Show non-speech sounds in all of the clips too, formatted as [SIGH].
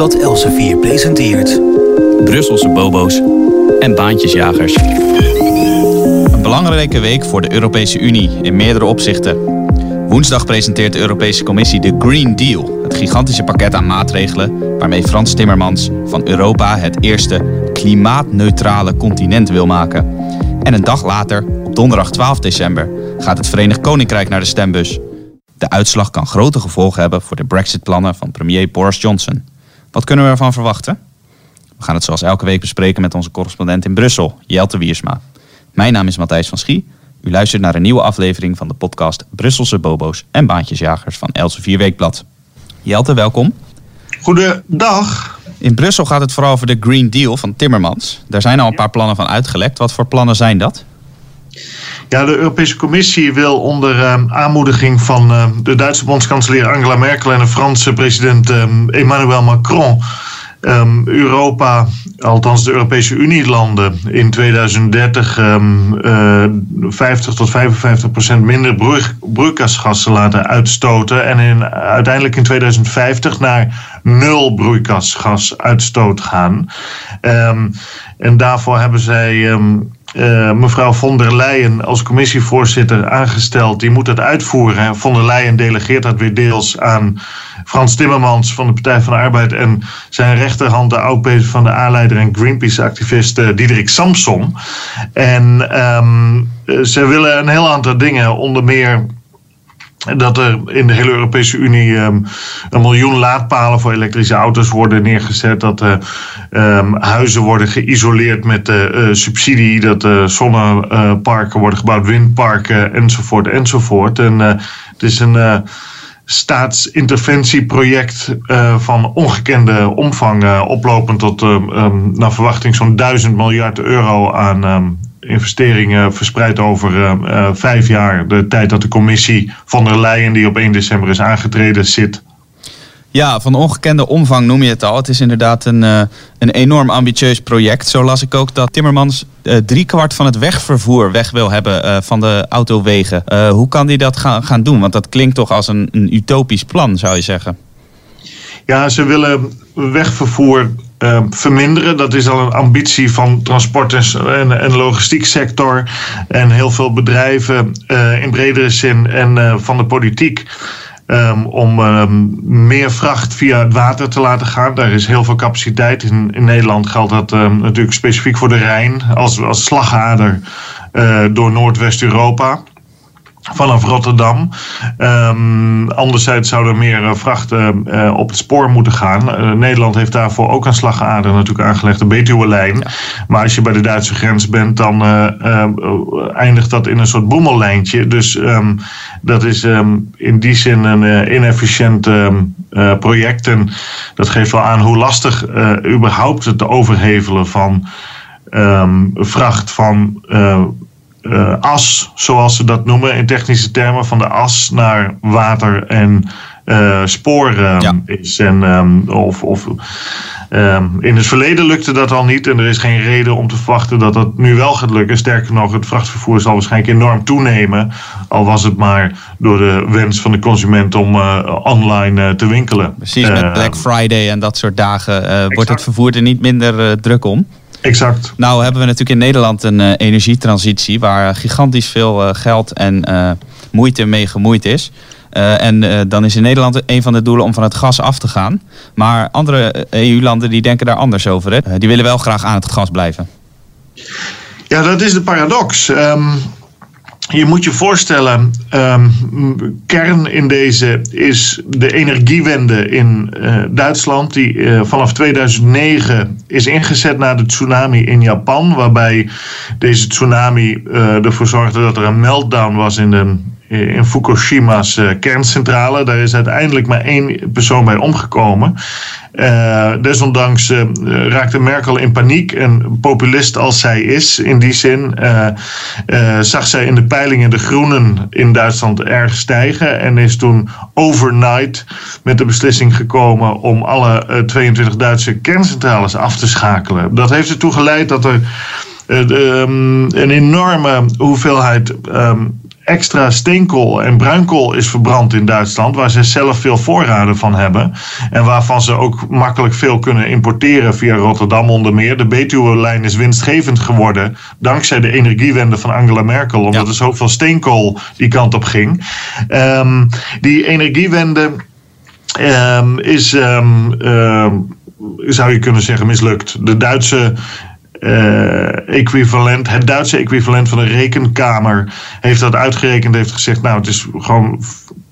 Weekblad Elsevier presenteert... Brusselse bobo's en baantjesjagers. Een belangrijke week voor de Europese Unie in meerdere opzichten. Woensdag presenteert de Europese Commissie de Green Deal, het gigantische pakket aan maatregelen waarmee Frans Timmermans van Europa het eerste klimaatneutrale continent wil maken. En een dag later, op donderdag 12 december, gaat het Verenigd Koninkrijk naar de stembus. De uitslag kan grote gevolgen hebben voor de Brexit-plannen van premier Boris Johnson. Wat kunnen we ervan verwachten? We gaan het zoals elke week bespreken met onze correspondent in Brussel, Jelte Wiersma. Mijn naam is Matthijs van Schie. U luistert naar een nieuwe aflevering van de podcast Brusselse Bobo's en Baantjesjagers van Elsevier Weekblad. Jelte, welkom. Goedendag. In Brussel gaat het vooral over de Green Deal van Timmermans. Daar zijn al een paar plannen van uitgelekt. Wat voor plannen zijn dat? Ja, de Europese Commissie wil onder uh, aanmoediging van uh, de Duitse bondskanselier Angela Merkel en de Franse president uh, Emmanuel Macron. Europa, althans de Europese Unie-landen, in 2030 um, uh, 50 tot 55 procent minder broeikasgassen laten uitstoten. En in, uiteindelijk in 2050 naar nul broeikasgasuitstoot gaan. En daarvoor hebben zij uh, mevrouw von der Leyen als commissievoorzitter aangesteld. Die moet dat uitvoeren. Von der Leyen delegeert dat weer deels aan Frans Timmermans van de Partij van de Arbeid en zijn rechterhand, de oud van de A-leider en Greenpeace-activist uh, Diederik Samson. En um, ze willen een heel aantal dingen, onder meer dat er in de hele Europese Unie um, een miljoen laadpalen voor elektrische auto's worden neergezet. Dat uh, huizen worden geïsoleerd met uh, uh, subsidie. Dat zonneparken worden gebouwd, windparken enzovoort enzovoort. En het is een staatsinterventieproject van ongekende omvang. oplopend tot um, naar verwachting zo'n duizend miljard euro aan investeringen verspreid over uh, vijf jaar. De tijd dat de commissie van der Leyen, die op 1 december is aangetreden, zit. Ja, van ongekende omvang noem je het al. Het is inderdaad een, uh, een enorm ambitieus project. Zo las ik ook dat Timmermans uh, driekwart van het wegvervoer weg wil hebben uh, van de autowegen. hoe kan hij dat gaan, gaan doen? Want dat klinkt toch als een, een utopisch plan, zou je zeggen. Ja, ze willen wegvervoer uh, verminderen. Dat is al een ambitie van transport- en, en logistiek sector en heel veel bedrijven uh, in bredere zin en uh, van de politiek. Um, om um, meer vracht via het water te laten gaan. Daar is heel veel capaciteit. In, in Nederland geldt dat natuurlijk specifiek voor de Rijn als, als slagader uh, door Noordwest-Europa vanaf Rotterdam. Um, anderzijds zouden meer uh, vrachten uh, op het spoor moeten gaan. Uh, Nederland heeft daarvoor ook een slagader natuurlijk aangelegd, de Betuwe-lijn. Ja. Maar als je bij de Duitse grens bent, dan eindigt dat in een soort boemellijntje. Dus um, dat is um, in die zin een inefficiënt project. En dat geeft wel aan hoe lastig überhaupt het overhevelen van vracht van uh, as, zoals ze dat noemen in technische termen, van de as naar water en uh, spoor um, ja. is. En, um, of, of um, in het verleden lukte dat al niet en er is geen reden om te verwachten dat dat nu wel gaat lukken. Sterker nog, het vrachtvervoer zal waarschijnlijk enorm toenemen, al was het maar door de wens van de consument om uh, online te winkelen. Precies, met Black Friday en dat soort dagen wordt het vervoer er niet minder druk om. Exact. Nou hebben we natuurlijk in Nederland een uh, energietransitie waar gigantisch veel uh, geld en uh, moeite mee gemoeid is. en dan is in Nederland een van de doelen om van het gas af te gaan. Maar andere EU-landen die denken daar anders over. Hè? die willen wel graag aan het gas blijven. Ja, dat is de paradox. Um, je moet je voorstellen, um, kern in deze is de energiewende in uh, Duitsland, die uh, vanaf 2009 is ingezet na de tsunami in Japan, waarbij deze tsunami uh, ervoor zorgde dat er een meltdown was in de in Fukushima's uh, kerncentrale. Daar is uiteindelijk maar één persoon bij omgekomen. Uh, desondanks raakte Merkel in paniek. En populist als zij is, in die zin, zag zij in de peilingen de groenen in Duitsland erg stijgen. En is toen overnight met de beslissing gekomen om alle 22 Duitse kerncentrales af te schakelen. Dat heeft ertoe geleid dat er um, een enorme hoeveelheid. Um, extra steenkool en bruinkool is verbrand in Duitsland, waar ze zelf veel voorraden van hebben en waarvan ze ook makkelijk veel kunnen importeren via Rotterdam onder meer. De Betuwe-lijn is winstgevend geworden dankzij de energiewende van Angela Merkel, omdat er zoveel steenkool die kant op ging. Um, die energiewende um, is, um, zou je kunnen zeggen, mislukt. De Duitse uh, equivalent, het Duitse equivalent van de rekenkamer heeft dat uitgerekend, heeft gezegd, nou het is gewoon,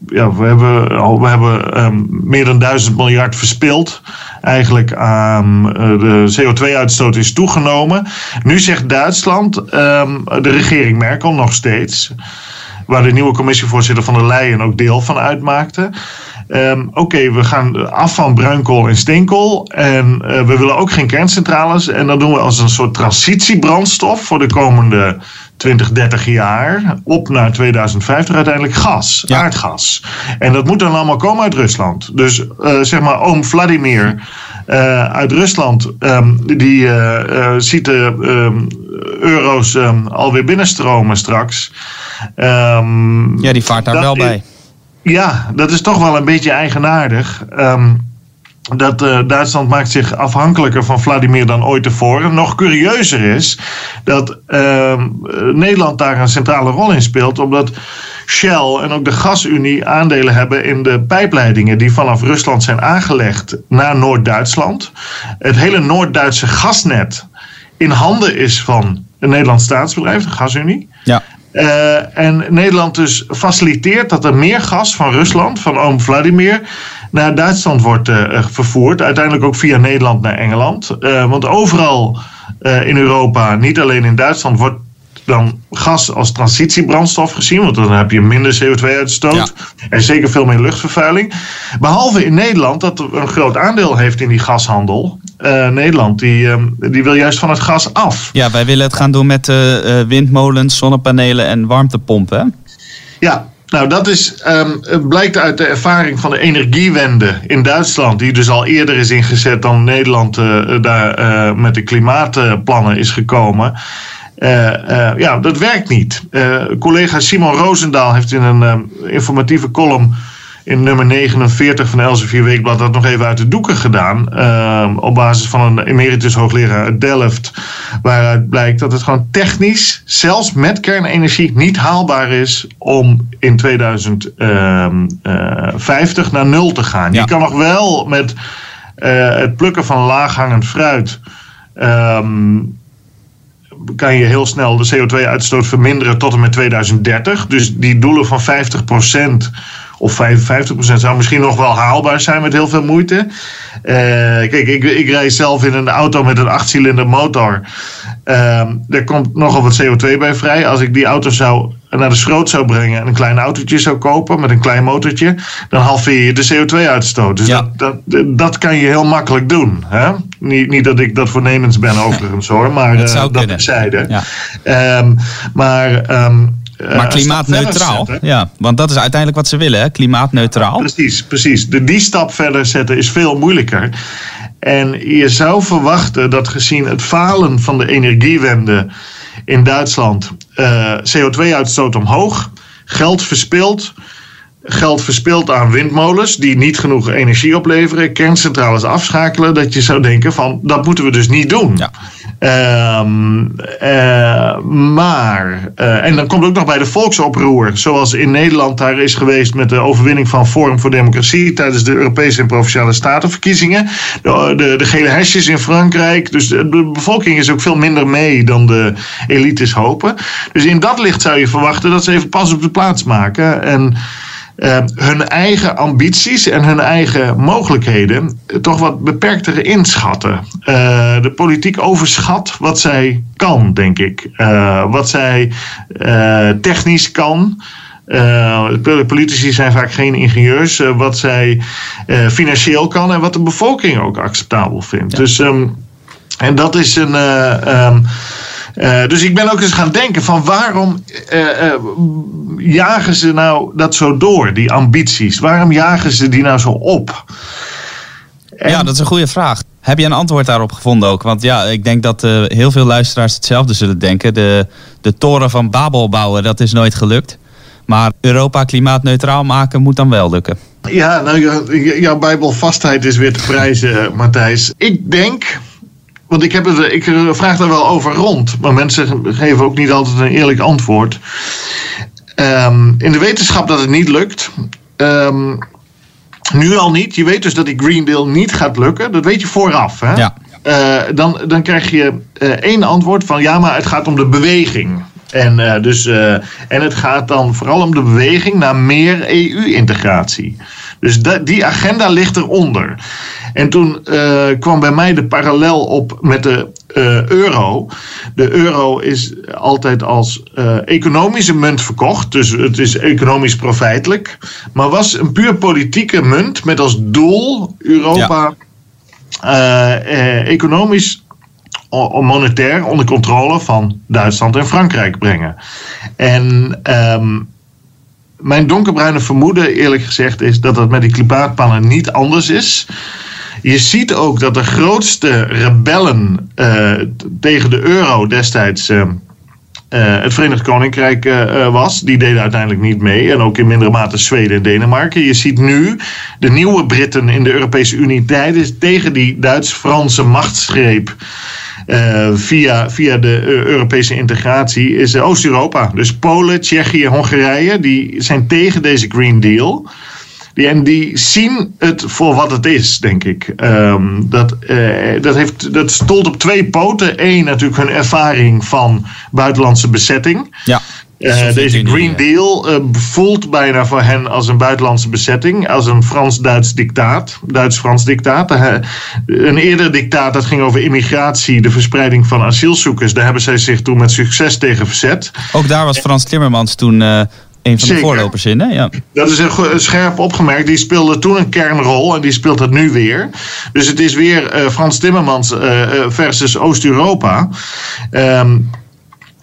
ja, we hebben, we hebben um, meer dan duizend miljard verspild. Eigenlijk aan uh, de CO2-uitstoot is toegenomen. Nu zegt Duitsland, um, de regering Merkel nog steeds, waar de nieuwe commissievoorzitter van der Leyen ook deel van uitmaakte. Um, Oké, we gaan af van bruinkool en steenkool. En uh, we willen ook geen kerncentrales. En dat doen we als een soort transitiebrandstof voor de komende 20, 30 jaar. Op naar 2050 uiteindelijk gas, ja. aardgas. En dat moet dan allemaal komen uit Rusland. Dus uh, zeg maar, oom Vladimir. Uh, uit Rusland, um, die ziet de um, euro's alweer binnenstromen straks. ja, die vaart daar wel bij. Ja, dat is toch wel een beetje eigenaardig. Um, dat uh, Duitsland maakt zich afhankelijker van Vladimir dan ooit tevoren. Nog curieuzer is dat uh, Nederland daar een centrale rol in speelt, omdat Shell en ook de Gasunie aandelen hebben in de pijpleidingen die vanaf Rusland zijn aangelegd naar Noord-Duitsland. Het hele Noord-Duitse gasnet in handen is van een Nederlands staatsbedrijf, de Gasunie. Ja. Uh, en Nederland dus faciliteert dat er meer gas van Rusland, van oom Vladimir, naar Duitsland wordt uh, vervoerd. Uiteindelijk ook via Nederland naar Engeland. Want overal in Europa, niet alleen in Duitsland, wordt dan gas als transitiebrandstof gezien. Want dan heb je minder CO2-uitstoot. Ja. En zeker veel meer luchtvervuiling. Behalve in Nederland, dat een groot aandeel heeft in die gashandel. Uh, Nederland, die, uh, die wil juist van het gas af. Ja, wij willen het gaan doen met uh, windmolens, zonnepanelen en warmtepompen. Ja, nou, dat is, um, het blijkt uit de ervaring van de energiewende in Duitsland, die dus al eerder is ingezet dan Nederland uh, daar uh, met de klimaatplannen is gekomen. Uh, ja, dat werkt niet. collega Simon Roosendaal heeft in een informatieve column in nummer 49 van Elsevier Weekblad dat nog even uit de doeken gedaan. Uh, op basis van een emeritus hoogleraar uit Delft. Waaruit blijkt dat het gewoon technisch, zelfs met kernenergie, niet haalbaar is om in 2050 naar nul te gaan. Ja. Je kan nog wel met uh, het plukken van laaghangend fruit. Um, kan je heel snel de CO2-uitstoot verminderen tot en met 2030. Dus die doelen van 50 procent of 55% zou misschien nog wel haalbaar zijn met heel veel moeite. Uh, kijk, ik, ik rij zelf in een auto met een achtcilinder motor. Uh, er komt nogal wat CO2 bij vrij. Als ik die auto zou naar de schroot zou brengen en een klein autootje zou kopen met een klein motortje, dan halveer je de CO2-uitstoot. Dus ja. dat, dat, dat kan je heel makkelijk doen. Hè? Niet, niet dat ik dat voornemens ben [LAUGHS] overigens hoor, maar dat, uh, dat bezijde. Ja. Um, maar um, maar uh, klimaatneutraal, ja, want dat is uiteindelijk wat ze willen, hè? klimaatneutraal. Precies, precies. De, die stap verder zetten is veel moeilijker. En je zou verwachten dat gezien het falen van de energiewende in Duitsland uh, CO2-uitstoot omhoog, geld verspild, geld verspild aan windmolens die niet genoeg energie opleveren, kerncentrales afschakelen, dat je zou denken van dat moeten we dus niet doen. Ja. Um, uh, maar, uh, en dan komt ook nog bij de volksoproer, zoals in Nederland daar is geweest met de overwinning van Forum voor Democratie tijdens de Europese en Provinciale Statenverkiezingen. De, de, de gele hesjes in Frankrijk. Dus de bevolking is ook veel minder mee dan de elites hopen. Dus in dat licht zou je verwachten dat ze even pas op de plaats maken. En uh, hun eigen ambities en hun eigen mogelijkheden toch wat beperkter inschatten. Uh, de politiek overschat wat zij kan, denk ik. Uh, wat zij technisch kan. Politici zijn vaak geen ingenieurs. Wat zij financieel kan en wat de bevolking ook acceptabel vindt. Ja. Dus, um, en dat is een. Um, uh, dus ik ben ook eens gaan denken van waarom uh, uh, jagen ze nou dat zo door, die ambities? Waarom jagen ze die nou zo op? En... Ja, dat is een goede vraag. Heb je een antwoord daarop gevonden ook? Want ja, ik denk dat heel veel luisteraars hetzelfde zullen denken. De, de toren van Babel bouwen, dat is nooit gelukt. Maar Europa klimaatneutraal maken moet dan wel lukken. Ja, nou, jouw bijbelvastheid is weer te prijzen, Matthijs. Ik denk want ik, heb het, ik vraag daar wel over rond. Maar mensen geven ook niet altijd een eerlijk antwoord. Um, in de wetenschap dat het niet lukt. Um, nu al niet. Je weet dus dat die Green Deal niet gaat lukken. Dat weet je vooraf. Hè? Ja. Uh, dan, dan krijg je uh, één antwoord van ja, maar het gaat om de beweging. En, uh, dus, en het gaat dan vooral om de beweging naar meer EU-integratie. Dus die agenda ligt eronder. En toen uh, kwam bij mij de parallel op met de uh, euro. De euro is altijd als uh, economische munt verkocht. Dus het is economisch profijtelijk. Maar was een puur politieke munt met als doel Europa ja. economisch monetair onder controle van Duitsland en Frankrijk brengen. En um, mijn donkerbruine vermoeden, eerlijk gezegd, is dat het met die klimaatpannen niet anders is. Je ziet ook dat de grootste rebellen uh, tegen de euro destijds. Uh, uh, het Verenigd Koninkrijk was. Die deden uiteindelijk niet mee. En ook in mindere mate Zweden en Denemarken. Je ziet nu de nieuwe Britten in de Europese Unie tijdens, tegen die Duits-Franse machtsgreep. Uh, via, via de Europese integratie is Oost-Europa. Dus Polen, Tsjechië, Hongarije, die zijn tegen deze Green Deal. Die, en die zien het voor wat het is, denk ik. Um, dat, uh, dat, heeft, dat stolt op twee poten. Eén, natuurlijk hun ervaring van buitenlandse bezetting. Ja. Uh, deze Green Deal uh, voelt bijna voor hen als een buitenlandse bezetting, als een Frans-Duits dictaat, Duits-Frans dictaat. Uh, een eerder dictaat dat ging over immigratie, de verspreiding van asielzoekers. Daar hebben zij zich toen met succes tegen verzet. Ook daar was Frans Timmermans toen een van de voorlopers in, hè? Ja. Dat is een scherp opgemerkt. Die speelde toen een kernrol en die speelt het nu weer. Dus het is weer uh, Frans Timmermans uh, versus Oost-Europa. Um,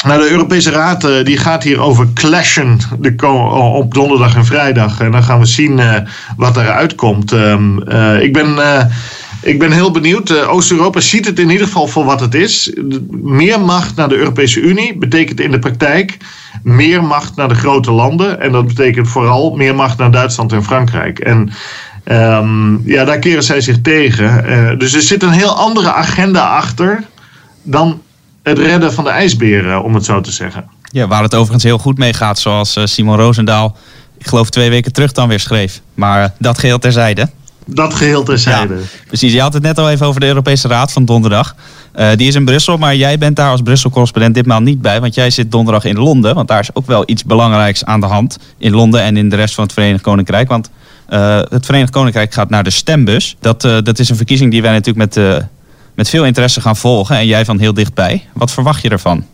nou, de Europese Raad uh, die gaat hierover clashen de op donderdag en vrijdag. En dan gaan we zien uh, wat eruit komt. Um, uh, ik ben ik ben heel benieuwd. Oost-Europa ziet het in ieder geval voor wat het is. Meer macht naar de Europese Unie betekent in de praktijk meer macht naar de grote landen. En dat betekent vooral meer macht naar Duitsland en Frankrijk. En um, ja, daar keren zij zich tegen. Dus er zit een heel andere agenda achter dan het redden van de ijsberen, om het zo te zeggen. Ja, waar het overigens heel goed mee gaat, zoals Simon Roosendaal, ik geloof twee weken terug dan weer schreef. Maar dat geheel terzijde. Dat geheel terzijde. Ja, precies, je had het net al even over de Europese Raad van donderdag. Uh, die is in Brussel, maar jij bent daar als Brussel-correspondent ditmaal niet bij. Want jij zit donderdag in Londen. Want daar is ook wel iets belangrijks aan de hand. In Londen en in de rest van het Verenigd Koninkrijk. Want uh, het Verenigd Koninkrijk gaat naar de stembus. Dat, uh, dat is een verkiezing die wij natuurlijk met, met veel interesse gaan volgen. En jij van heel dichtbij. Wat verwacht je ervan?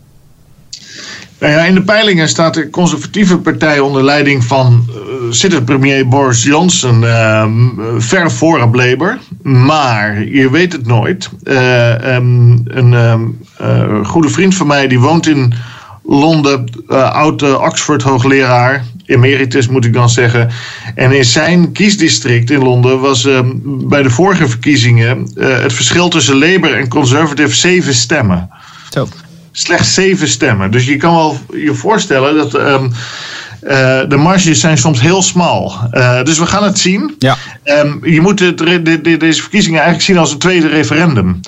Nou ja, in de peilingen staat de conservatieve partij onder leiding van uh, zittend-premier Boris Johnson uh, ver voor op Labour. Maar je weet het nooit. Uh, um, een goede vriend van mij die woont in Londen, oud Oxford-hoogleraar, emeritus moet ik dan zeggen. En in zijn kiesdistrict in Londen was ehm, bij de vorige verkiezingen het verschil tussen Labour en Conservative zeven stemmen. Zo slechts zeven stemmen. Dus je kan wel je voorstellen dat um, uh, de marges zijn soms heel smal. Uh, dus we gaan het zien. Ja. Um, je moet het, de, de, deze verkiezingen eigenlijk zien als een tweede referendum.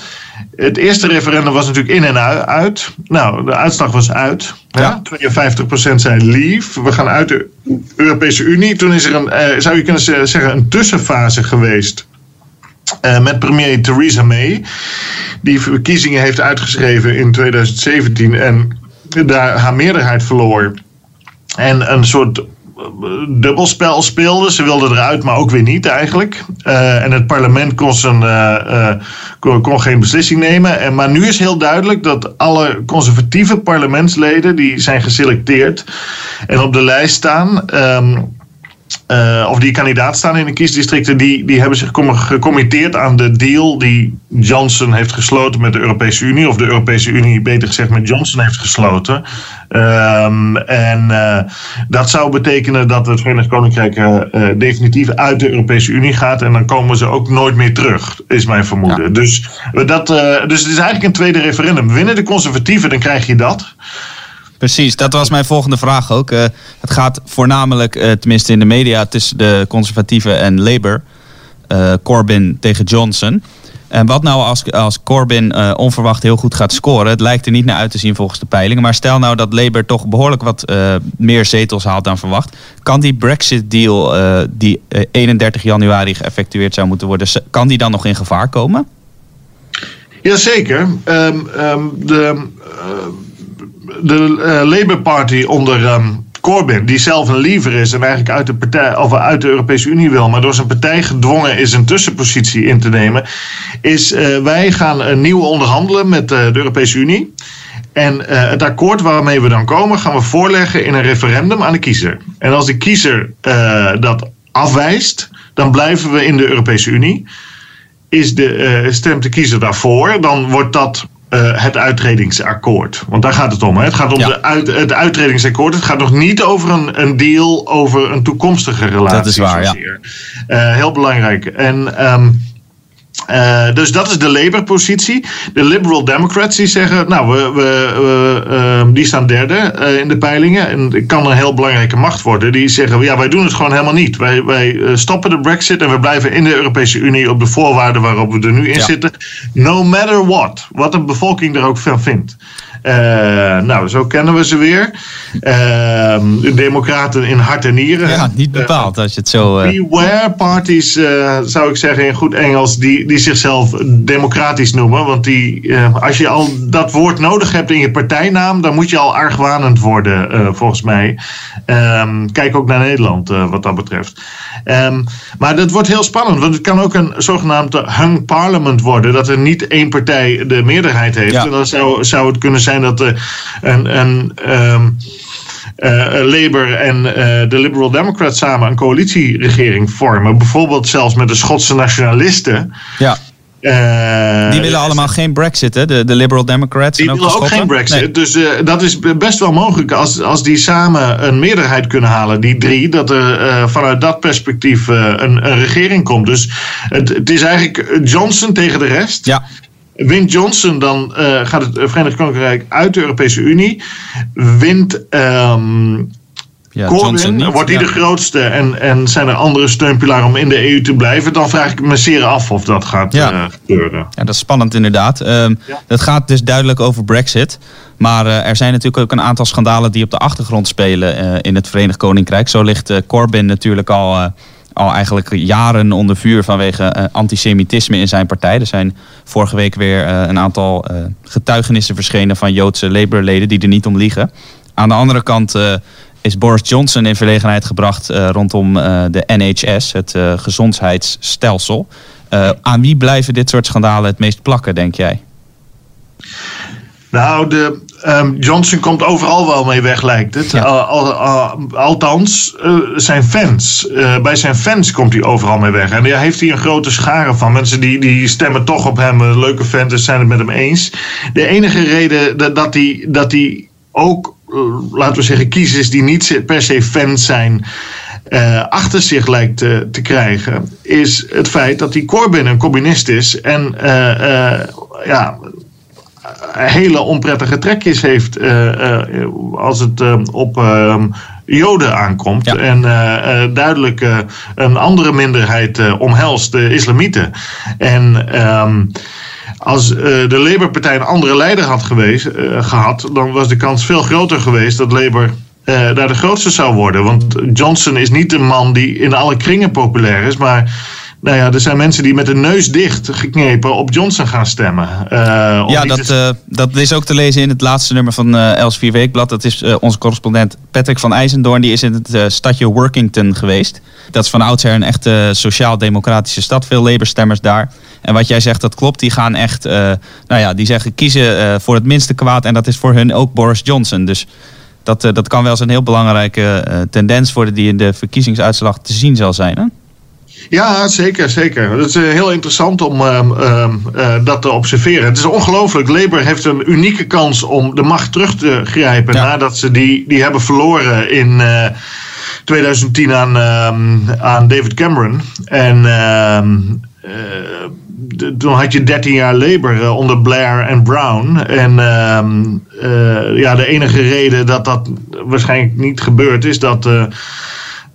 Het eerste referendum was natuurlijk in en uit. Nou, de uitslag was uit. Ja. 52% zei leave. We gaan uit de Europese Unie. Toen is er een, uh, zou je kunnen zeggen, een tussenfase geweest. Uh, met premier Theresa May die verkiezingen heeft uitgeschreven in 2017 en daar haar meerderheid verloor. En een soort eh, dubbelspel speelde. Ze wilden eruit, maar ook weer niet eigenlijk. Uh, en het parlement kon, zijn, uh, uh, kon, geen beslissing nemen. En, maar nu is heel duidelijk dat alle conservatieve parlementsleden... die zijn geselecteerd en op de lijst staan... Um, uh, of die kandidaat staan in de kiesdistricten, die, die hebben zich gecommitteerd aan de deal die Johnson heeft gesloten met de Europese Unie. Of de Europese Unie, beter gezegd, met Johnson heeft gesloten. Um, en uh, dat zou betekenen dat het Verenigd Koninkrijk uh, definitief uit de Europese Unie gaat. En dan komen ze ook nooit meer terug, is mijn vermoeden. Ja. Dus, dat, dus het is eigenlijk een tweede referendum. Winnen de conservatieven, dan krijg je dat. Precies, dat was mijn volgende vraag ook. Uh, het gaat voornamelijk, uh, tenminste in de media, tussen de conservatieven en Labour. Uh, Corbyn tegen Johnson. En wat nou als, als Corbyn onverwacht heel goed gaat scoren? Het lijkt er niet naar uit te zien volgens de peilingen. Maar stel nou dat Labour toch behoorlijk wat meer zetels haalt dan verwacht. Kan die Brexit-deal die 31 januari geëffectueerd zou moeten worden... kan die dan nog in gevaar komen? Jazeker. Um, de de Labour Party onder um, Corbyn, die zelf een liever is en eigenlijk uit de, partij, of uit de Europese Unie wil, maar door zijn partij gedwongen is een tussenpositie in te nemen, is uh, wij gaan uh, nieuw onderhandelen met uh, de Europese Unie. En het akkoord waarmee we dan komen, gaan we voorleggen in een referendum aan de kiezer. En als de kiezer dat afwijst, dan blijven we in de Europese Unie. Is de, stemt de kiezer daarvoor, dan wordt dat uh, het uitredingsakkoord. Want daar gaat het om. Hè? Het gaat om ja. de uit, het uitredingsakkoord. Het gaat nog niet over een, een deal over een toekomstige relatie. Dat is waar, ja. Uh, heel belangrijk. En um, uh, dus dat is de Labour-positie. De Liberal Democrats die zeggen, nou, we, we, we uh, die staan derde uh, in de peilingen. En het kan een heel belangrijke macht worden. Die zeggen, ja, wij doen het gewoon helemaal niet. Wij, wij stoppen de brexit en we blijven in de Europese Unie op de voorwaarden waarop we er nu in ja. zitten. No matter what. Wat de bevolking er ook van vindt. Uh, nou, zo kennen we ze weer. Uh, democraten in hart en nieren. Ja, niet bepaald als je het zo... Uh... Beware parties, zou ik zeggen in goed Engels, die, die zichzelf democratisch noemen. Want die, als je al dat woord nodig hebt in je partijnaam, dan moet je al argwanend worden, volgens mij. Um, kijk ook naar Nederland, wat dat betreft. Um, maar dat wordt heel spannend, want het kan ook een zogenaamde hung parliament worden. Dat er niet één partij de meerderheid heeft. Ja. En dan zou, zou het kunnen zijn dat de, een, een um, uh, Labour en uh, de Liberal Democrats samen een coalitieregering vormen. Bijvoorbeeld zelfs met de Schotse nationalisten. Ja. Uh, die willen allemaal geen Brexit, hè? De, de Liberal Democrats. Die en ook willen ook geen Brexit. Nee. Dus uh, dat is best wel mogelijk als, als die samen een meerderheid kunnen halen, die drie, dat er uh, vanuit dat perspectief een, een regering komt. Dus het, het is eigenlijk Johnson tegen de rest. Ja. Wint Johnson, dan uh, gaat het Verenigd Koninkrijk uit de Europese Unie. Wint um, ja, Corbyn, wordt hij ja. de grootste en, en zijn er andere steunpilaren om in de EU te blijven, dan vraag ik me zeer af of dat gaat ja. uh, gebeuren. Ja, dat is spannend inderdaad. Um. Het gaat dus duidelijk over Brexit. Maar uh, er zijn natuurlijk ook een aantal schandalen die op de achtergrond spelen in het Verenigd Koninkrijk. Zo ligt Corbyn natuurlijk al al eigenlijk jaren onder vuur vanwege uh, antisemitisme in zijn partij. Er zijn vorige week weer uh, een aantal uh, getuigenissen verschenen van Joodse Labour-leden die er niet om liegen. Aan de andere kant is Boris Johnson in verlegenheid gebracht rondom de NHS, het gezondheidsstelsel. aan wie blijven dit soort schandalen het meest plakken, denk jij? Nou, de, um, Johnson komt overal wel mee weg, lijkt het. Ja. Al, al, al, althans, uh, zijn fans. Uh, bij zijn fans komt hij overal mee weg. En daar heeft hij een grote schare van. Mensen die, die stemmen toch op hem. Een leuke fans dus zijn het met hem eens. De enige reden dat, dat, hij, dat hij ook, uh, laten we zeggen, kiezers die niet per se fans zijn. Uh, achter zich lijkt te, te, krijgen, is het feit dat die Corbyn een communist is. En uh, ja, hele onprettige trekjes heeft uh, uh, als het uh, op Joden aankomt. Ja. En duidelijk een andere minderheid omhelst, de islamieten. En. Um, als de Labour-partij een andere leider had geweest, gehad, dan was de kans veel groter geweest dat Labour daar de grootste zou worden. Want Johnson is niet een man die in alle kringen populair is, maar nou ja, er zijn mensen die met de neus dicht geknepen op Johnson gaan stemmen. Uh, ja, dat, uh, dat is ook te lezen in het laatste nummer van uh, Els 4 Weekblad. Dat is onze correspondent Patrick van IJzendoorn. Die is in het stadje Workington geweest. Dat is van oudsher een echte sociaal-democratische stad. Veel Labour-stemmers daar. En wat jij zegt, dat klopt. Die gaan echt, nou ja, die zeggen kiezen voor het minste kwaad. En dat is voor hun ook Boris Johnson. Dus dat, dat kan wel eens een heel belangrijke tendens worden die in de verkiezingsuitslag te zien zal zijn. Hè? Ja, zeker, zeker. Het is heel interessant om uh, uh, dat te observeren. Het is ongelooflijk. Labour heeft een unieke kans om de macht terug te grijpen ja. nadat ze die, die hebben verloren in uh, 2010 aan, aan David Cameron. En ehm, toen had je 13 jaar Labour onder Blair en Brown. En ehm, ja, de enige reden dat dat waarschijnlijk niet gebeurd is dat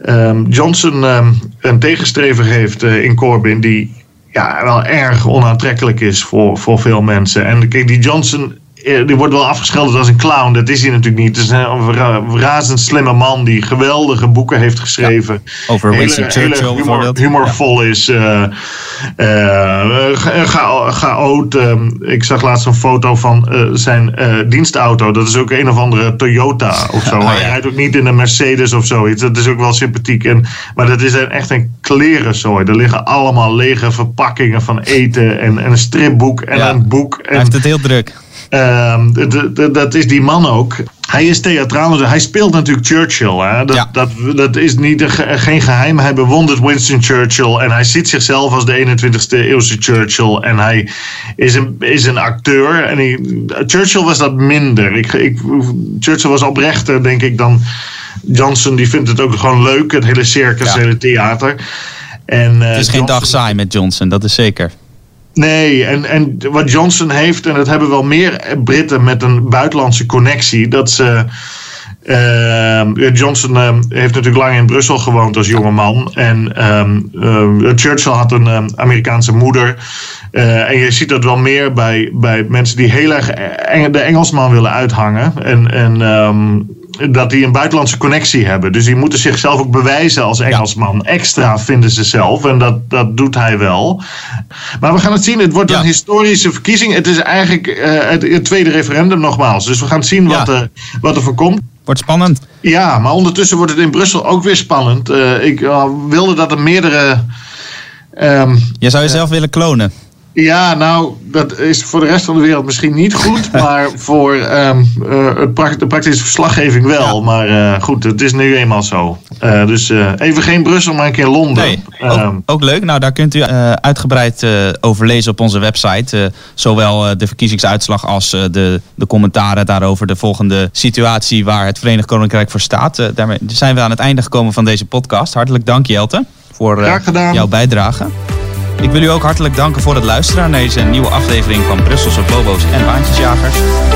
ehm, Johnson ehm, een tegenstrever heeft in Corbyn die ja, wel erg onaantrekkelijk is voor, voor veel mensen. En kijk, die Johnson eh, die wordt wel afgeschilderd als een clown. Dat is hij natuurlijk niet. Het is een razend slimme man die geweldige boeken heeft geschreven. over Winston Churchill humor, bijvoorbeeld. Humorvol is. Uh, uh, chaot. Uh, ik zag laatst een foto van zijn dienstauto. Dat is ook een of andere Toyota of zo. Hij rijdt ook niet in een Mercedes of zoiets. Dat is ook wel sympathiek. En, maar dat is echt een klerenzooi. Er liggen allemaal lege verpakkingen van eten. En, en een stripboek en een boek. En, hij heeft het heel druk. Ehm, dat is die man ook. Hij is theatraal. Dus hij speelt natuurlijk Churchill. Hè? Dat, dat, dat is niet, geen geheim. Hij bewondert Winston Churchill. En hij ziet zichzelf als de 21ste eeuwse Churchill. En hij is een, is een acteur. En hij, Churchill was dat minder. Ik, ik, Churchill was oprechter, denk ik, dan Johnson. Die vindt het ook gewoon leuk. Het hele circus, het hele theater. En, het is geen dag saai met Johnson, dat is zeker. Nee, en, en wat Johnson heeft, en dat hebben wel meer Britten met een buitenlandse connectie, dat ze. Uh, Johnson uh, heeft natuurlijk lang in Brussel gewoond als jonge man. En uh, Churchill had een ehm, Amerikaanse moeder. Eh, en je ziet dat wel meer bij, bij mensen die heel erg de Engelsman willen uithangen. En, en dat die een buitenlandse connectie hebben. Dus die moeten zichzelf ook bewijzen als Engelsman. Extra vinden ze zelf en dat, dat doet hij wel. Maar we gaan het zien. Het wordt een historische verkiezing. Het is eigenlijk uh, het, tweede referendum nogmaals. Dus we gaan zien wat, er, wat er voor komt. Wordt spannend. Ja, maar ondertussen wordt het in Brussel ook weer spannend. Uh, ik uh, wilde dat er meerdere. Um, Je zou jezelf willen klonen. Ja, nou, dat is voor de rest van de wereld misschien niet goed. [LAUGHS] maar voor um, uh, het de praktische verslaggeving wel. Ja. Maar uh, goed, het is nu eenmaal zo. Uh, dus even geen Brussel, maar een keer Londen. Nee, ook, um, ook, leuk. Nou, daar kunt u uitgebreid over lezen op onze website. zowel de verkiezingsuitslag als de, de commentaren daarover. De volgende situatie waar het Verenigd Koninkrijk voor staat. daarmee zijn we aan het einde gekomen van deze podcast. Hartelijk dank, Jelte, voor jouw bijdrage. Ik wil u ook hartelijk danken voor het luisteren naar deze nieuwe aflevering van Brusselse Bobo's en Baantjesjagers.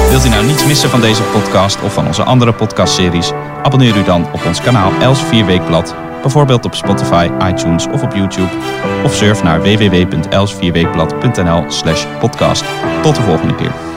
Wilt u nou niets missen van deze podcast of van onze andere podcastseries? Abonneer u dan op ons kanaal Els 4 Weekblad. Bijvoorbeeld op Spotify, iTunes of op YouTube. Of surf naar www.els4weekblad.nl slash podcast. Tot de volgende keer.